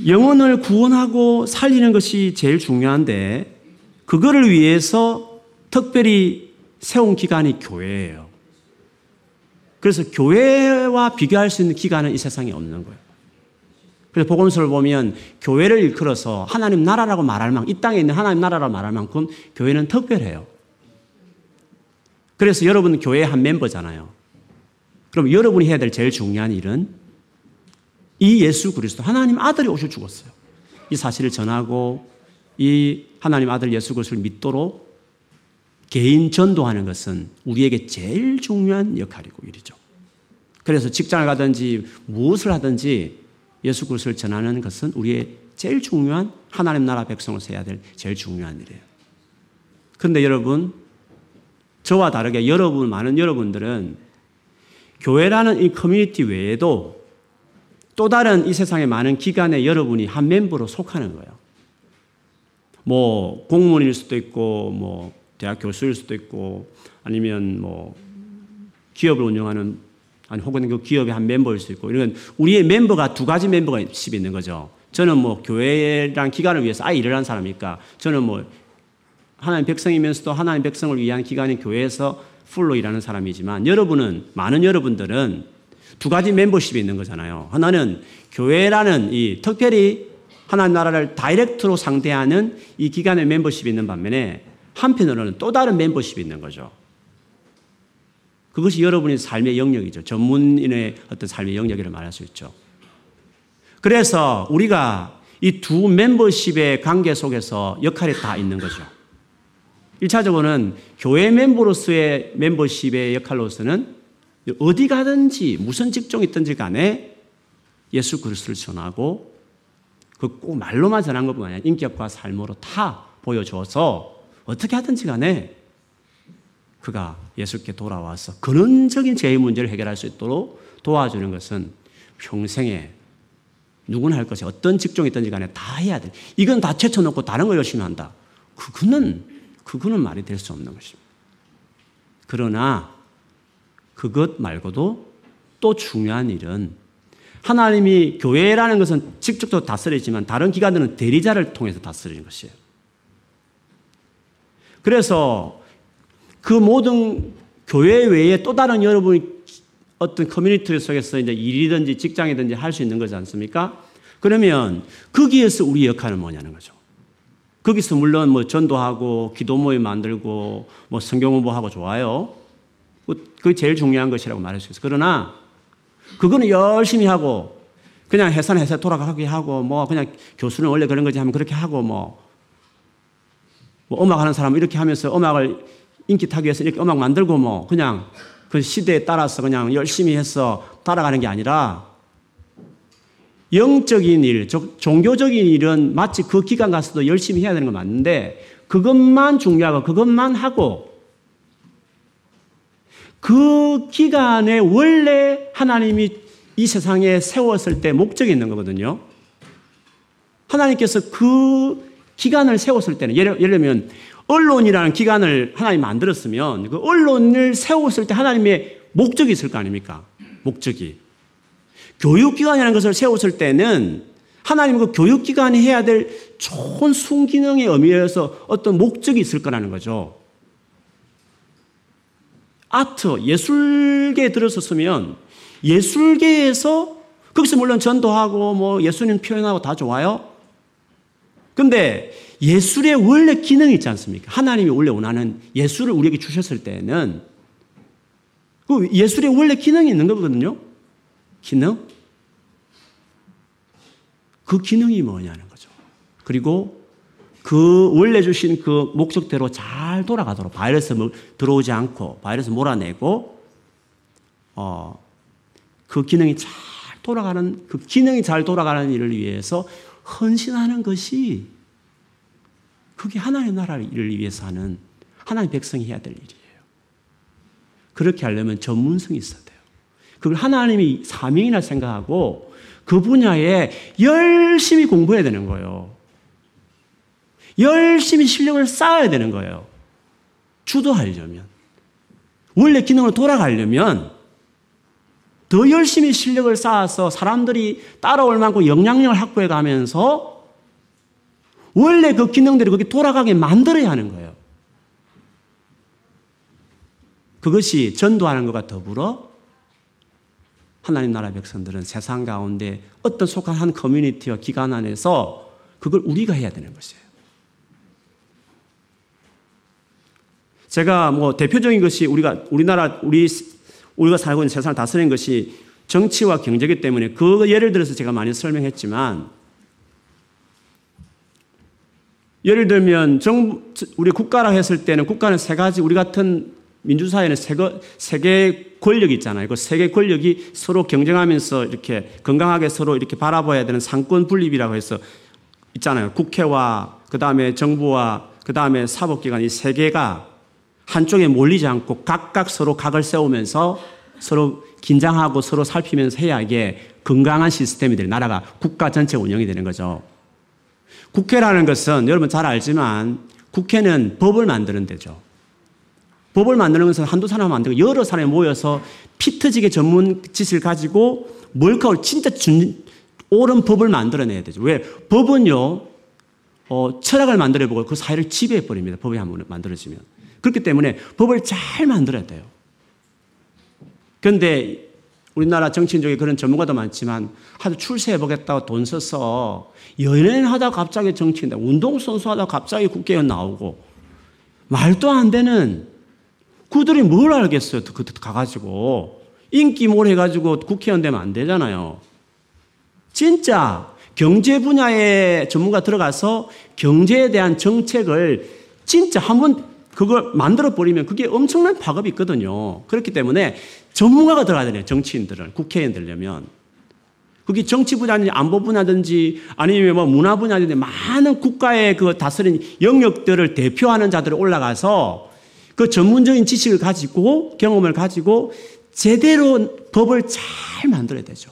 영혼을 구원하고 살리는 것이 제일 중요한데 그거를 위해서 특별히 세운 기관이 교회예요. 그래서 교회와 비교할 수 있는 기관은 이 세상에 없는 거예요. 그래서 복음서를 보면 교회를 일컬어서 하나님 나라라고 말할 만큼 이 땅에 있는 하나님 나라라고 말할 만큼 교회는 특별해요. 그래서 여러분 교회 한 멤버잖아요. 그럼 여러분이 해야 될 제일 중요한 일은 이 예수 그리스도 하나님 아들이 오셔 죽었어요. 이 사실을 전하고 이 하나님 아들 예수 그리스도를 믿도록 개인 전도하는 것은 우리에게 제일 중요한 역할이고 일이죠. 그래서 직장을 가든지 무엇을 하든지 예수 그리스도를 전하는 것은 우리의 제일 중요한 하나님 나라 백성으로서 해야 될 제일 중요한 일이에요. 그런데 여러분, 저와 다르게 여러분, 많은 여러분들은 교회라는 이 커뮤니티 외에도 또 다른 이 세상의 많은 기관에 여러분이 한 멤버로 속하는 거예요. 뭐 공무원일 수도 있고 뭐 대학 교수일 수도 있고 아니면 뭐 기업을 운영하는 아니 혹은 그 기업의 한 멤버일 수 있고 이런 우리의 멤버가 두 가지 멤버가 있는 거죠. 저는 뭐 교회랑 기관을 위해서 아예 일을 한 사람이니까 저는 뭐 하나님 백성이면서도 하나님 백성을 위한 기관인 교회에서 풀로 일하는 사람이지만 여러분은 많은 여러분들은 두 가지 멤버십이 있는 거잖아요. 하나는 교회라는 이 특별히 하나님 나라를 다이렉트로 상대하는 이 기관의 멤버십이 있는 반면에 한편으로는 또 다른 멤버십이 있는 거죠. 그것이 여러분의 삶의 영역이죠. 전문인의 어떤 삶의 영역이라 말할 수 있죠. 그래서 우리가 이 두 멤버십의 관계 속에서 역할이 다 있는 거죠. 1차적으로는 교회 멤버로서의 멤버십의 역할로서는 어디 가든지 무슨 직종이 있든지 간에 예수 그리스도를 전하고 그 꼭 말로만 전한 것뿐만 아니라 인격과 삶으로 다 보여줘서 어떻게 하든지 간에 그가 예수께 돌아와서 근원적인 죄의 문제를 해결할 수 있도록 도와주는 것은 평생에 누구나 할 것이 어떤 직종이 있든지 간에 다 해야 돼. 이건 다 제쳐놓고 다른 걸 열심히 한다. 그거는, 그거는 말이 될 수 없는 것입니다. 그러나 그것 말고도 또 중요한 일은 하나님이 교회라는 것은 직접도 다스리지만 다른 기관들은 대리자를 통해서 다스리는 것이에요. 그래서 그 모든 교회 외에 또 다른 여러분이 어떤 커뮤니티 속에서 이제 일이든지 직장이든지 할 수 있는 거지 않습니까? 그러면 거기에서 우리 역할은 뭐냐는 거죠. 거기서 물론 뭐 전도하고 기도 모임 만들고 뭐 성경 공부하고 좋아요. 그게 제일 중요한 것이라고 말할 수 있어요. 그러나 그거는 열심히 하고 그냥 회사는 회사 돌아가게 하고 뭐 그냥 교수는 원래 그런 거지 하면 그렇게 하고 뭐, 뭐 음악 하는 사람은 이렇게 하면서 음악을 인기 타기 위해서 이렇게 음악 만들고 뭐 그냥 그 시대에 따라서 그냥 열심히 해서 따라가는 게 아니라 영적인 일, 종교적인 일은 마치 그 기간 가서도 열심히 해야 되는 건 맞는데 그것만 중요하고 그것만 하고 그 기간에 원래 하나님이 이 세상에 세웠을 때 목적이 있는 거거든요. 하나님께서 그 기간을 세웠을 때는 예를, 예를 들면 언론이라는 기관을 하나님 만들었으면 그 언론을 세웠을 때 하나님의 목적이 있을 거 아닙니까? 목적이. 교육기관이라는 것을 세웠을 때는 하나님 그 교육기관이 해야 될 좋은 순기능의 의미에서 어떤 목적이 있을 거라는 거죠. 아트, 예술계에 들어섰으면 예술계에서 거기서 물론 전도하고 뭐 예수님 표현하고 다 좋아요. 근데 예술의 원래 기능이 있지 않습니까? 하나님이 원래 원하는 예술을 우리에게 주셨을 때는 그 예술의 원래 기능이 있는 거거든요. 기능? 그 기능이 뭐냐는 거죠. 그리고 그 원래 주신 그 목적대로 잘 돌아가도록 바이러스 들어오지 않고 바이러스 몰아내고 어, 그 기능이 잘 돌아가는 그 기능이 잘 돌아가는 일을 위해서 헌신하는 것이 그게 하나님의 나라를 위해서 하는 하나님 백성이 해야 될 일이에요. 그렇게 하려면 전문성이 있어야 돼요. 그걸 하나님이 사명이나 생각하고 그 분야에 열심히 공부해야 되는 거예요. 열심히 실력을 쌓아야 되는 거예요. 주도하려면. 원래 기능으로 돌아가려면 더 열심히 실력을 쌓아서 사람들이 따라올 만큼 영향력을 확보해 가면서 원래 그 기능들이 거기 돌아가게 만들어야 하는 거예요. 그것이 전도하는 것과 더불어 하나님 나라 백성들은 세상 가운데 어떤 속한 한 커뮤니티와 기관 안에서 그걸 우리가 해야 되는 것이에요. 제가 뭐 대표적인 것이 우리가 우리나라 우리 우리가 살고 있는 세상을 다스리는 것이 정치와 경제기 때문에 그 예를 들어서 제가 많이 설명했지만 예를 들면 정 우리 국가라 했을 때는 국가는 세 가지 우리 같은 민주사회는 세계 권력이 있잖아요. 그 세계 권력이 서로 경쟁하면서 이렇게 건강하게 서로 이렇게 바라봐야 되는 상권 분립이라고 해서 있잖아요. 국회와 그 다음에 정부와 그 다음에 사법기관 이 세 개가 한쪽에 몰리지 않고 각각 서로 각을 세우면서 서로 긴장하고 서로 살피면서 해야 이게 건강한 시스템이 되는 나라가 국가 전체 운영이 되는 거죠. 국회라는 것은 여러분 잘 알지만 국회는 법을 만드는 데죠. 법을 만드는 것은 한두 사람 만들고 여러 사람이 모여서 피 터지게 전문 지식을 가지고 뭘까 진짜 준, 옳은 법을 만들어내야 되죠. 왜? 법은요, 어, 철학을 만들어보고 그 사회를 지배해버립니다. 법이 한번 만들어지면. 그렇기 때문에 법을 잘 만들어야 돼요. 그런데 우리나라 정치인 중에 그런 전문가도 많지만 하도 출세해보겠다고 돈 써서 연예인 하다 갑자기 정치인다. 운동선수 하다 갑자기 국회의원 나오고 말도 안 되는 그들이 뭘 알겠어요. 그 가가지고 인기 뭘 해가지고 국회의원 되면 안 되잖아요. 진짜 경제 분야의 전문가 들어가서 경제에 대한 정책을 진짜 한번 그걸 만들어 버리면 그게 엄청난 파급이 있거든요. 그렇기 때문에 전문가가 들어가야 되네요. 정치인들은 국회의원 되려면. 그게 정치 분야든지 안보 분야든지 아니면 뭐 문화 분야든지 많은 국가의 그 다스린 영역들을 대표하는 자들이 올라가서 그 전문적인 지식을 가지고 경험을 가지고 제대로 법을 잘 만들어야 되죠.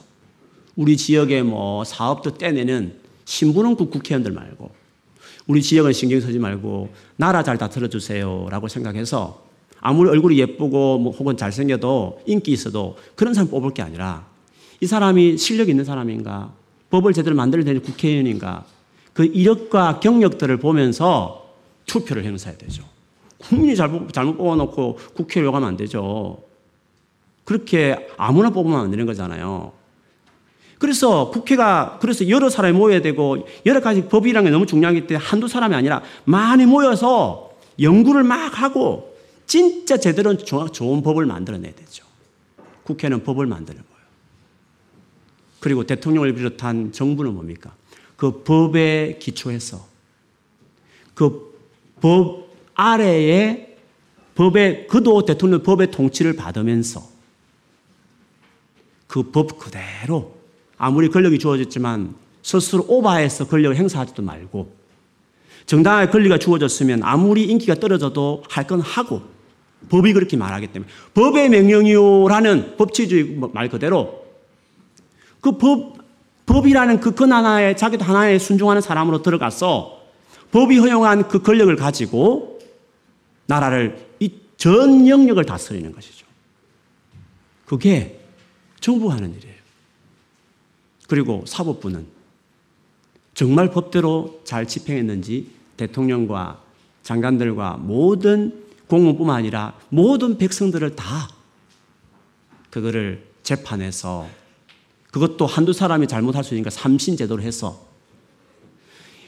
우리 지역에 뭐 사업도 떼내는 신부름국 국회의원들 말고 우리 지역은 신경 쓰지 말고 나라 잘 다스려 주세요라고 생각해서 아무리 얼굴이 예쁘고 뭐 혹은 잘생겨도 인기 있어도 그런 사람 뽑을 게 아니라 이 사람이 실력 있는 사람인가 법을 제대로 만들어야 되는 국회의원인가 그 이력과 경력들을 보면서 투표를 행사해야 되죠. 국민이 잘못, 잘못 뽑아놓고 국회의원 가면 안 되죠. 그렇게 아무나 뽑으면 안 되는 거잖아요. 그래서 국회가 그래서 여러 사람이 모여야 되고 여러 가지 법이라는 게 너무 중요하기 때문에 한두 사람이 아니라 많이 모여서 연구를 막 하고 진짜 제대로 좋은 법을 만들어내야 되죠. 국회는 법을 만드는 거예요. 그리고 대통령을 비롯한 정부는 뭡니까? 그 법에 기초해서 그 법 아래에 법의 그도 대통령 법의 통치를 받으면서 그 법 그대로 아무리 권력이 주어졌지만 스스로 오바해서 권력을 행사하지도 말고 정당하게 권리가 주어졌으면 아무리 인기가 떨어져도 할 건 하고 법이 그렇게 말하기 때문에 법의 명령이요라는 법치주의 말 그대로 그 법, 법이라는 그 건 하나에 자기도 하나에 순종하는 사람으로 들어가서 법이 허용한 그 권력을 가지고 나라를 이 전 영역을 다스리는 것이죠. 그게 정부가 하는 일이에요. 그리고 사법부는 정말 법대로 잘 집행했는지 대통령과 장관들과 모든 공무뿐만 아니라 모든 백성들을 다 그거를 재판해서 그것도 한두 사람이 잘못할 수 있으니까 삼신제도로 해서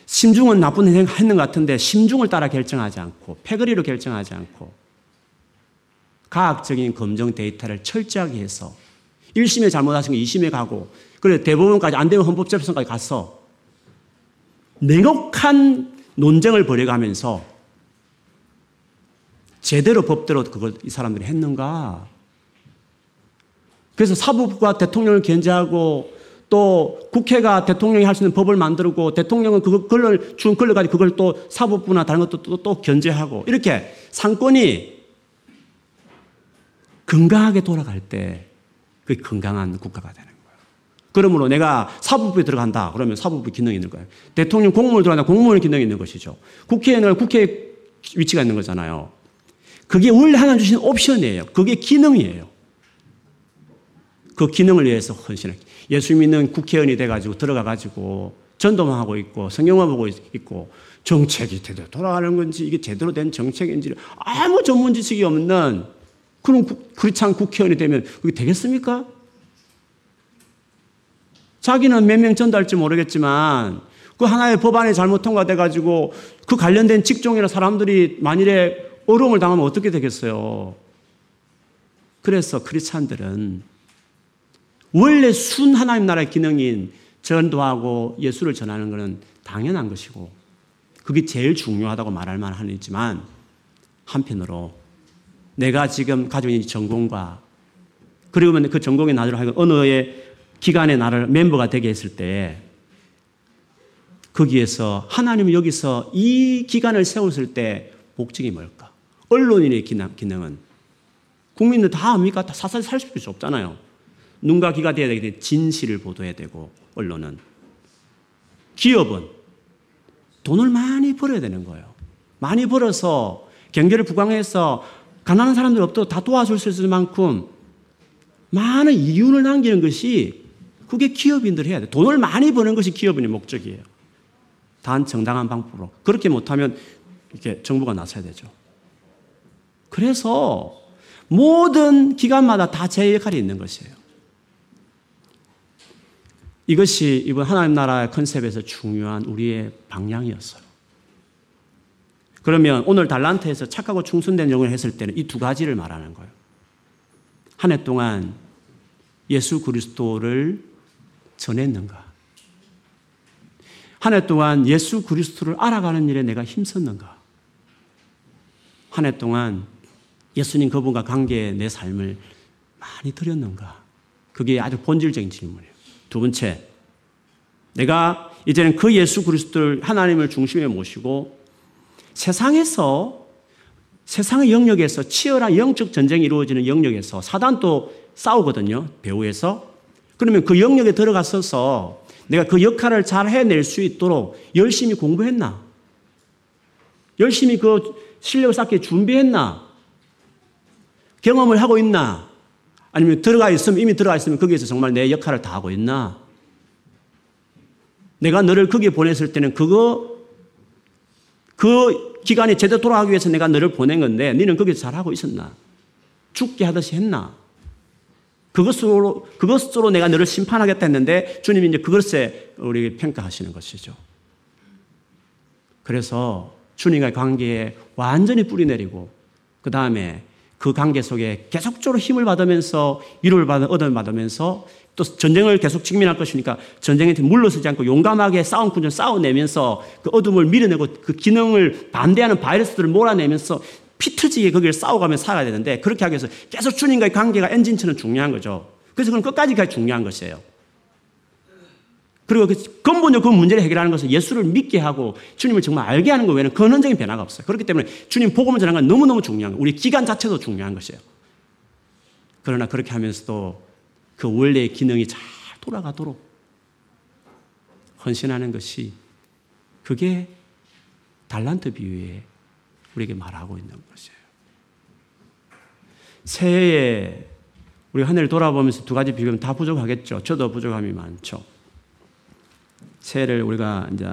심중은 나쁜 행동 했는 것 같은데 심중을 따라 결정하지 않고 패거리로 결정하지 않고 과학적인 검증 데이터를 철저하게 해서 1심에 잘못하신 거 2심에 가고 그래 대법원까지 안 되면 헌법재판소까지 갔어. 냉혹한 논쟁을 벌여가면서 제대로 법대로 그걸 이 사람들이 했는가? 그래서 사법부가 대통령을 견제하고 또 국회가 대통령이 할 수 있는 법을 만들고 대통령은 그걸 준 권력 가지고 그걸 또 사법부나 다른 것도 또, 또 견제하고 이렇게 상권이 건강하게 돌아갈 때 그게 건강한 국가가 되는 그러므로 내가 사법부에 들어간다. 그러면 사법부 기능이 있는 거예요. 대통령 공무원 들어간다. 공무원 기능이 있는 것이죠. 국회의원은 국회 위치가 있는 거잖아요. 그게 원래 하나 주신 옵션이에요. 그게 기능이에요. 그 기능을 위해서 헌신을. 예수 믿는 국회의원이 돼가지고 들어가가지고 전도만 하고 있고 성경만 보고 있고 정책이 제대로 돌아가는 건지 이게 제대로 된 정책인지 아무 전문 지식이 없는 그런 그렇지 않은 국회의원이 되면 그게 되겠습니까? 자기는 몇 명 전달할지 모르겠지만 그 하나의 법안이 잘못 통과돼 가지고 그 관련된 직종이나 사람들이 만일에 어려움을 당하면 어떻게 되겠어요? 그래서 크리스찬들은 원래 순 하나님 나라의 기능인 전도하고 예수를 전하는 것은 당연한 것이고 그게 제일 중요하다고 말할 만하지만 한편으로 내가 지금 가지고 있는 전공과 그리고 그 전공의 나를 하여금 어느 기관의 나를 멤버가 되게 했을 때 거기에서 하나님은 여기서 이 기관을 세웠을 때 목적이 뭘까? 언론인의 기능은 국민들 다 압니까? 다 사살 살 수 없잖아요. 눈과 귀가 되어야 되기 진실을 보도해야 되고 언론은 기업은 돈을 많이 벌어야 되는 거예요. 많이 벌어서 경제를 부강해서 가난한 사람들 없도 다 도와줄 수 있을 만큼 많은 이윤을 남기는 것이 그게 기업인들 해야 돼. 돈을 많이 버는 것이 기업인의 목적이에요. 단 정당한 방법으로. 그렇게 못하면 이렇게 정부가 나서야 되죠. 그래서 모든 기관마다 다 제 역할이 있는 것이에요. 이것이 이번 하나님 나라의 컨셉에서 중요한 우리의 방향이었어요. 그러면 오늘 달란트에서 착하고 충성된 영을 했을 때는 이 두 가지를 말하는 거예요. 한 해 동안 예수 그리스도를 전했는가? 한 해 동안 예수 그리스도를 알아가는 일에 내가 힘썼는가? 한 해 동안 예수님 그분과 관계에 내 삶을 많이 드렸는가? 그게 아주 본질적인 질문이에요. 두 번째, 내가 이제는 그 예수 그리스도를 하나님을 중심에 모시고 세상에서 세상의 영역에서 치열한 영적 전쟁이 이루어지는 영역에서 사단도 싸우거든요. 배후에서. 그러면 그 영역에 들어갔어서 내가 그 역할을 잘 해낼 수 있도록 열심히 공부했나? 열심히 그 실력을 쌓기 준비했나? 경험을 하고 있나? 아니면 들어가 있으면, 이미 들어가 있으면 거기에서 정말 내 역할을 다 하고 있나? 내가 너를 거기에 보냈을 때는 그거, 그 기간이 제대로 돌아가기 위해서 내가 너를 보낸 건데, 너는 거기서 잘하고 있었나? 죽게 하듯이 했나? 그것으로, 그것으로 내가 너를 심판하겠다 했는데 주님이 이제 그것에 우리 평가하시는 것이죠. 그래서 주님과의 관계에 완전히 뿌리 내리고 그 다음에 그 관계 속에 계속적으로 힘을 받으면서 위로를 받아, 얻어 받으면서 또 전쟁을 계속 직면할 것이니까 전쟁에 물러서지 않고 용감하게 싸움 군전 싸워내면서 그 어둠을 밀어내고 그 기능을 반대하는 바이러스들을 몰아내면서 피트지게 거기를 싸워가며 살아야 되는데 그렇게 하기 위해서 계속 주님과의 관계가 엔진처럼 중요한 거죠. 그래서 그건 끝까지가 중요한 것이에요. 그리고 그 근본적으로 그 문제를 해결하는 것은 예수를 믿게 하고 주님을 정말 알게 하는 것 외에는 근원적인 변화가 없어요. 그렇기 때문에 주님 복음을 전하는 건 너무너무 중요한 거예요. 우리 기간 자체도 중요한 것이에요. 그러나 그렇게 하면서도 그 원래의 기능이 잘 돌아가도록 헌신하는 것이 그게 달란트 비유에 우리에게 말하고 있는 것이에요. 새해에 우리 한 해를 돌아보면서 두 가지 비교하면 다 부족하겠죠. 저도 부족함이 많죠. 새해를 우리가 이제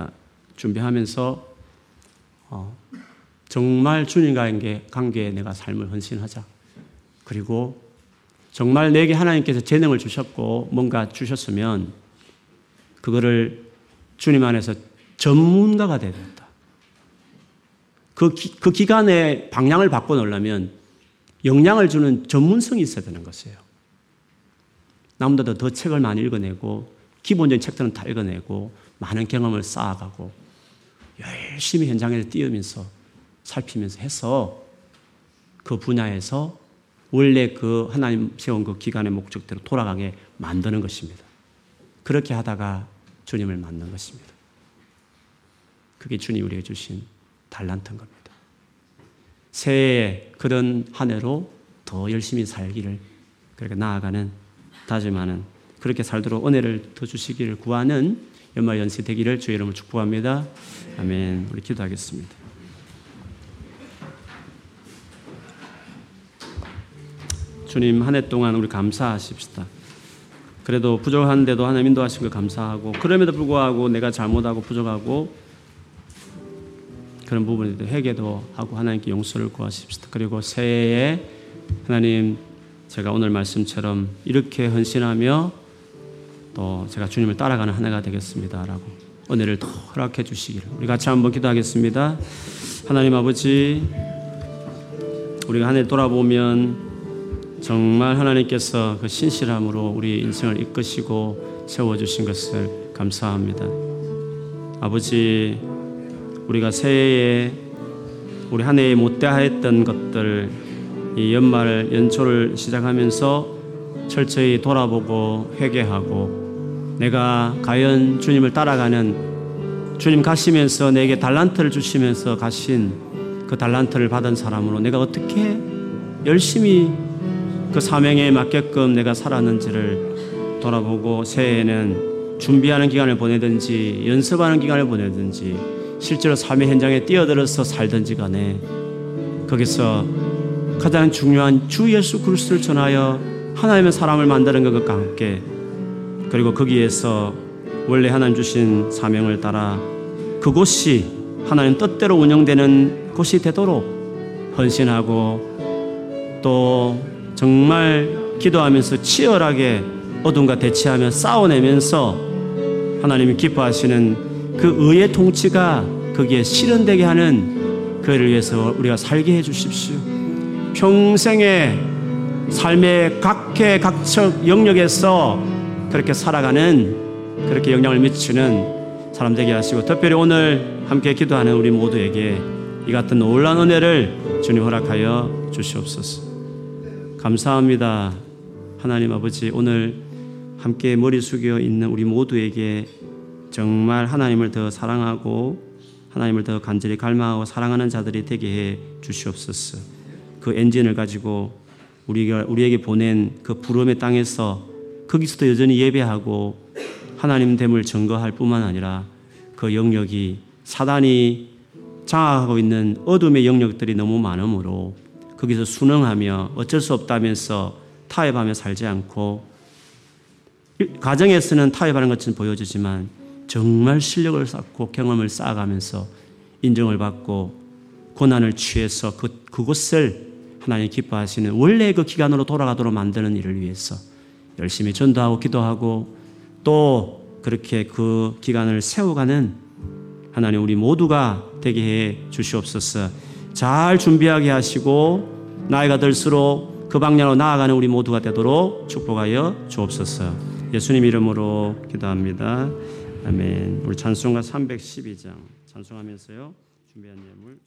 준비하면서 어, 정말 주님과의 관계에 내가 삶을 헌신하자. 그리고 정말 내게 하나님께서 재능을 주셨고 뭔가 주셨으면 그거를 주님 안에서 전문가가 되야 된다. 그, 기, 그 기간의 방향을 바꿔놓으려면 영향을 주는 전문성이 있어야 되는 것이에요. 남보다 더 책을 많이 읽어내고 기본적인 책들은 다 읽어내고 많은 경험을 쌓아가고 열심히 현장에 뛰어면서 살피면서 해서 그 분야에서 원래 그 하나님 세운 그 기간의 목적대로 돌아가게 만드는 것입니다. 그렇게 하다가 주님을 만난 것입니다. 그게 주님 우리에게 주신 달란트인 겁니다. 새해에 그런 한 해로 더 열심히 살기를 그렇게 나아가는 다짐하는 그렇게 살도록 은혜를 더 주시기를 구하는 연말 연시 되기를 주의 이름으로 축복합니다. 아멘. 우리 기도하겠습니다. 주님 한 해 동안 우리 감사하십시다. 그래도 부족한데도 하나님 인도하신 거 감사하고 그럼에도 불구하고 내가 잘못하고 부족하고 그런 부분에도 회개도 하고 하나님께 용서를 구하십시다. 그리고 새해에 하나님 제가 오늘 말씀처럼 이렇게 헌신하며 또 제가 주님을 따라가는 한 해가 되겠습니다라고 은혜를 더 허락해 주시기를 우리 같이 한번 기도하겠습니다. 하나님 아버지 우리가 한 해 돌아보면 정말 하나님께서 그 신실함으로 우리 인생을 이끄시고 세워주신 것을 감사합니다. 아버지 우리가 새해에 우리 한 해에 못다했던 것들 이 연말 연초를 시작하면서 철저히 돌아보고 회개하고 내가 과연 주님을 따라가는 주님 가시면서 내게 달란트를 주시면서 가신 그 달란트를 받은 사람으로 내가 어떻게 열심히 그 사명에 맞게끔 내가 살았는지를 돌아보고 새해에는 준비하는 기간을 보내든지 연습하는 기간을 보내든지 실제로 삶의 현장에 뛰어들어서 살든지 간에 거기서 가장 중요한 주 예수 그리스도를 전하여 하나님의 사람을 만드는 것과 함께 그리고 거기에서 원래 하나님 주신 사명을 따라 그곳이 하나님 뜻대로 운영되는 곳이 되도록 헌신하고 또 정말 기도하면서 치열하게 어둠과 대치하며 싸워내면서 하나님이 기뻐하시는 그 의의 통치가 거기에 실현되게 하는 그를 위해서 우리가 살게 해 주십시오. 평생의 삶의 각해 각척 영역에서 그렇게 살아가는 그렇게 영향을 미치는 사람 되게 하시고 특별히 오늘 함께 기도하는 우리 모두에게 이 같은 놀라운 은혜를 주님 허락하여 주시옵소서. 감사합니다. 하나님 아버지 오늘 함께 머리 숙여 있는 우리 모두에게 정말 하나님을 더 사랑하고 하나님을 더 간절히 갈망하고 사랑하는 자들이 되게 해 주시옵소서. 그 엔진을 가지고 우리가 우리에게 보낸 그 부름의 땅에서 거기서도 여전히 예배하고 하나님 됨을 증거할 뿐만 아니라 그 영역이 사단이 장악하고 있는 어둠의 영역들이 너무 많으므로 거기서 순응하며 어쩔 수 없다면서 타협하며 살지 않고 가정에서는 타협하는 것처럼 보여지지만 정말 실력을 쌓고 경험을 쌓아가면서 인정을 받고 고난을 취해서 그, 그곳을 하나님 기뻐하시는 원래 그 기간으로 돌아가도록 만드는 일을 위해서 열심히 전도하고 기도하고 또 그렇게 그 기간을 세워가는 하나님 우리 모두가 되게 해 주시옵소서. 잘 준비하게 하시고 나이가 들수록 그 방향으로 나아가는 우리 모두가 되도록 축복하여 주옵소서. 예수님 이름으로 기도합니다. 아멘. 우리 찬송가 312장 찬송하면서요. 준비한 예물.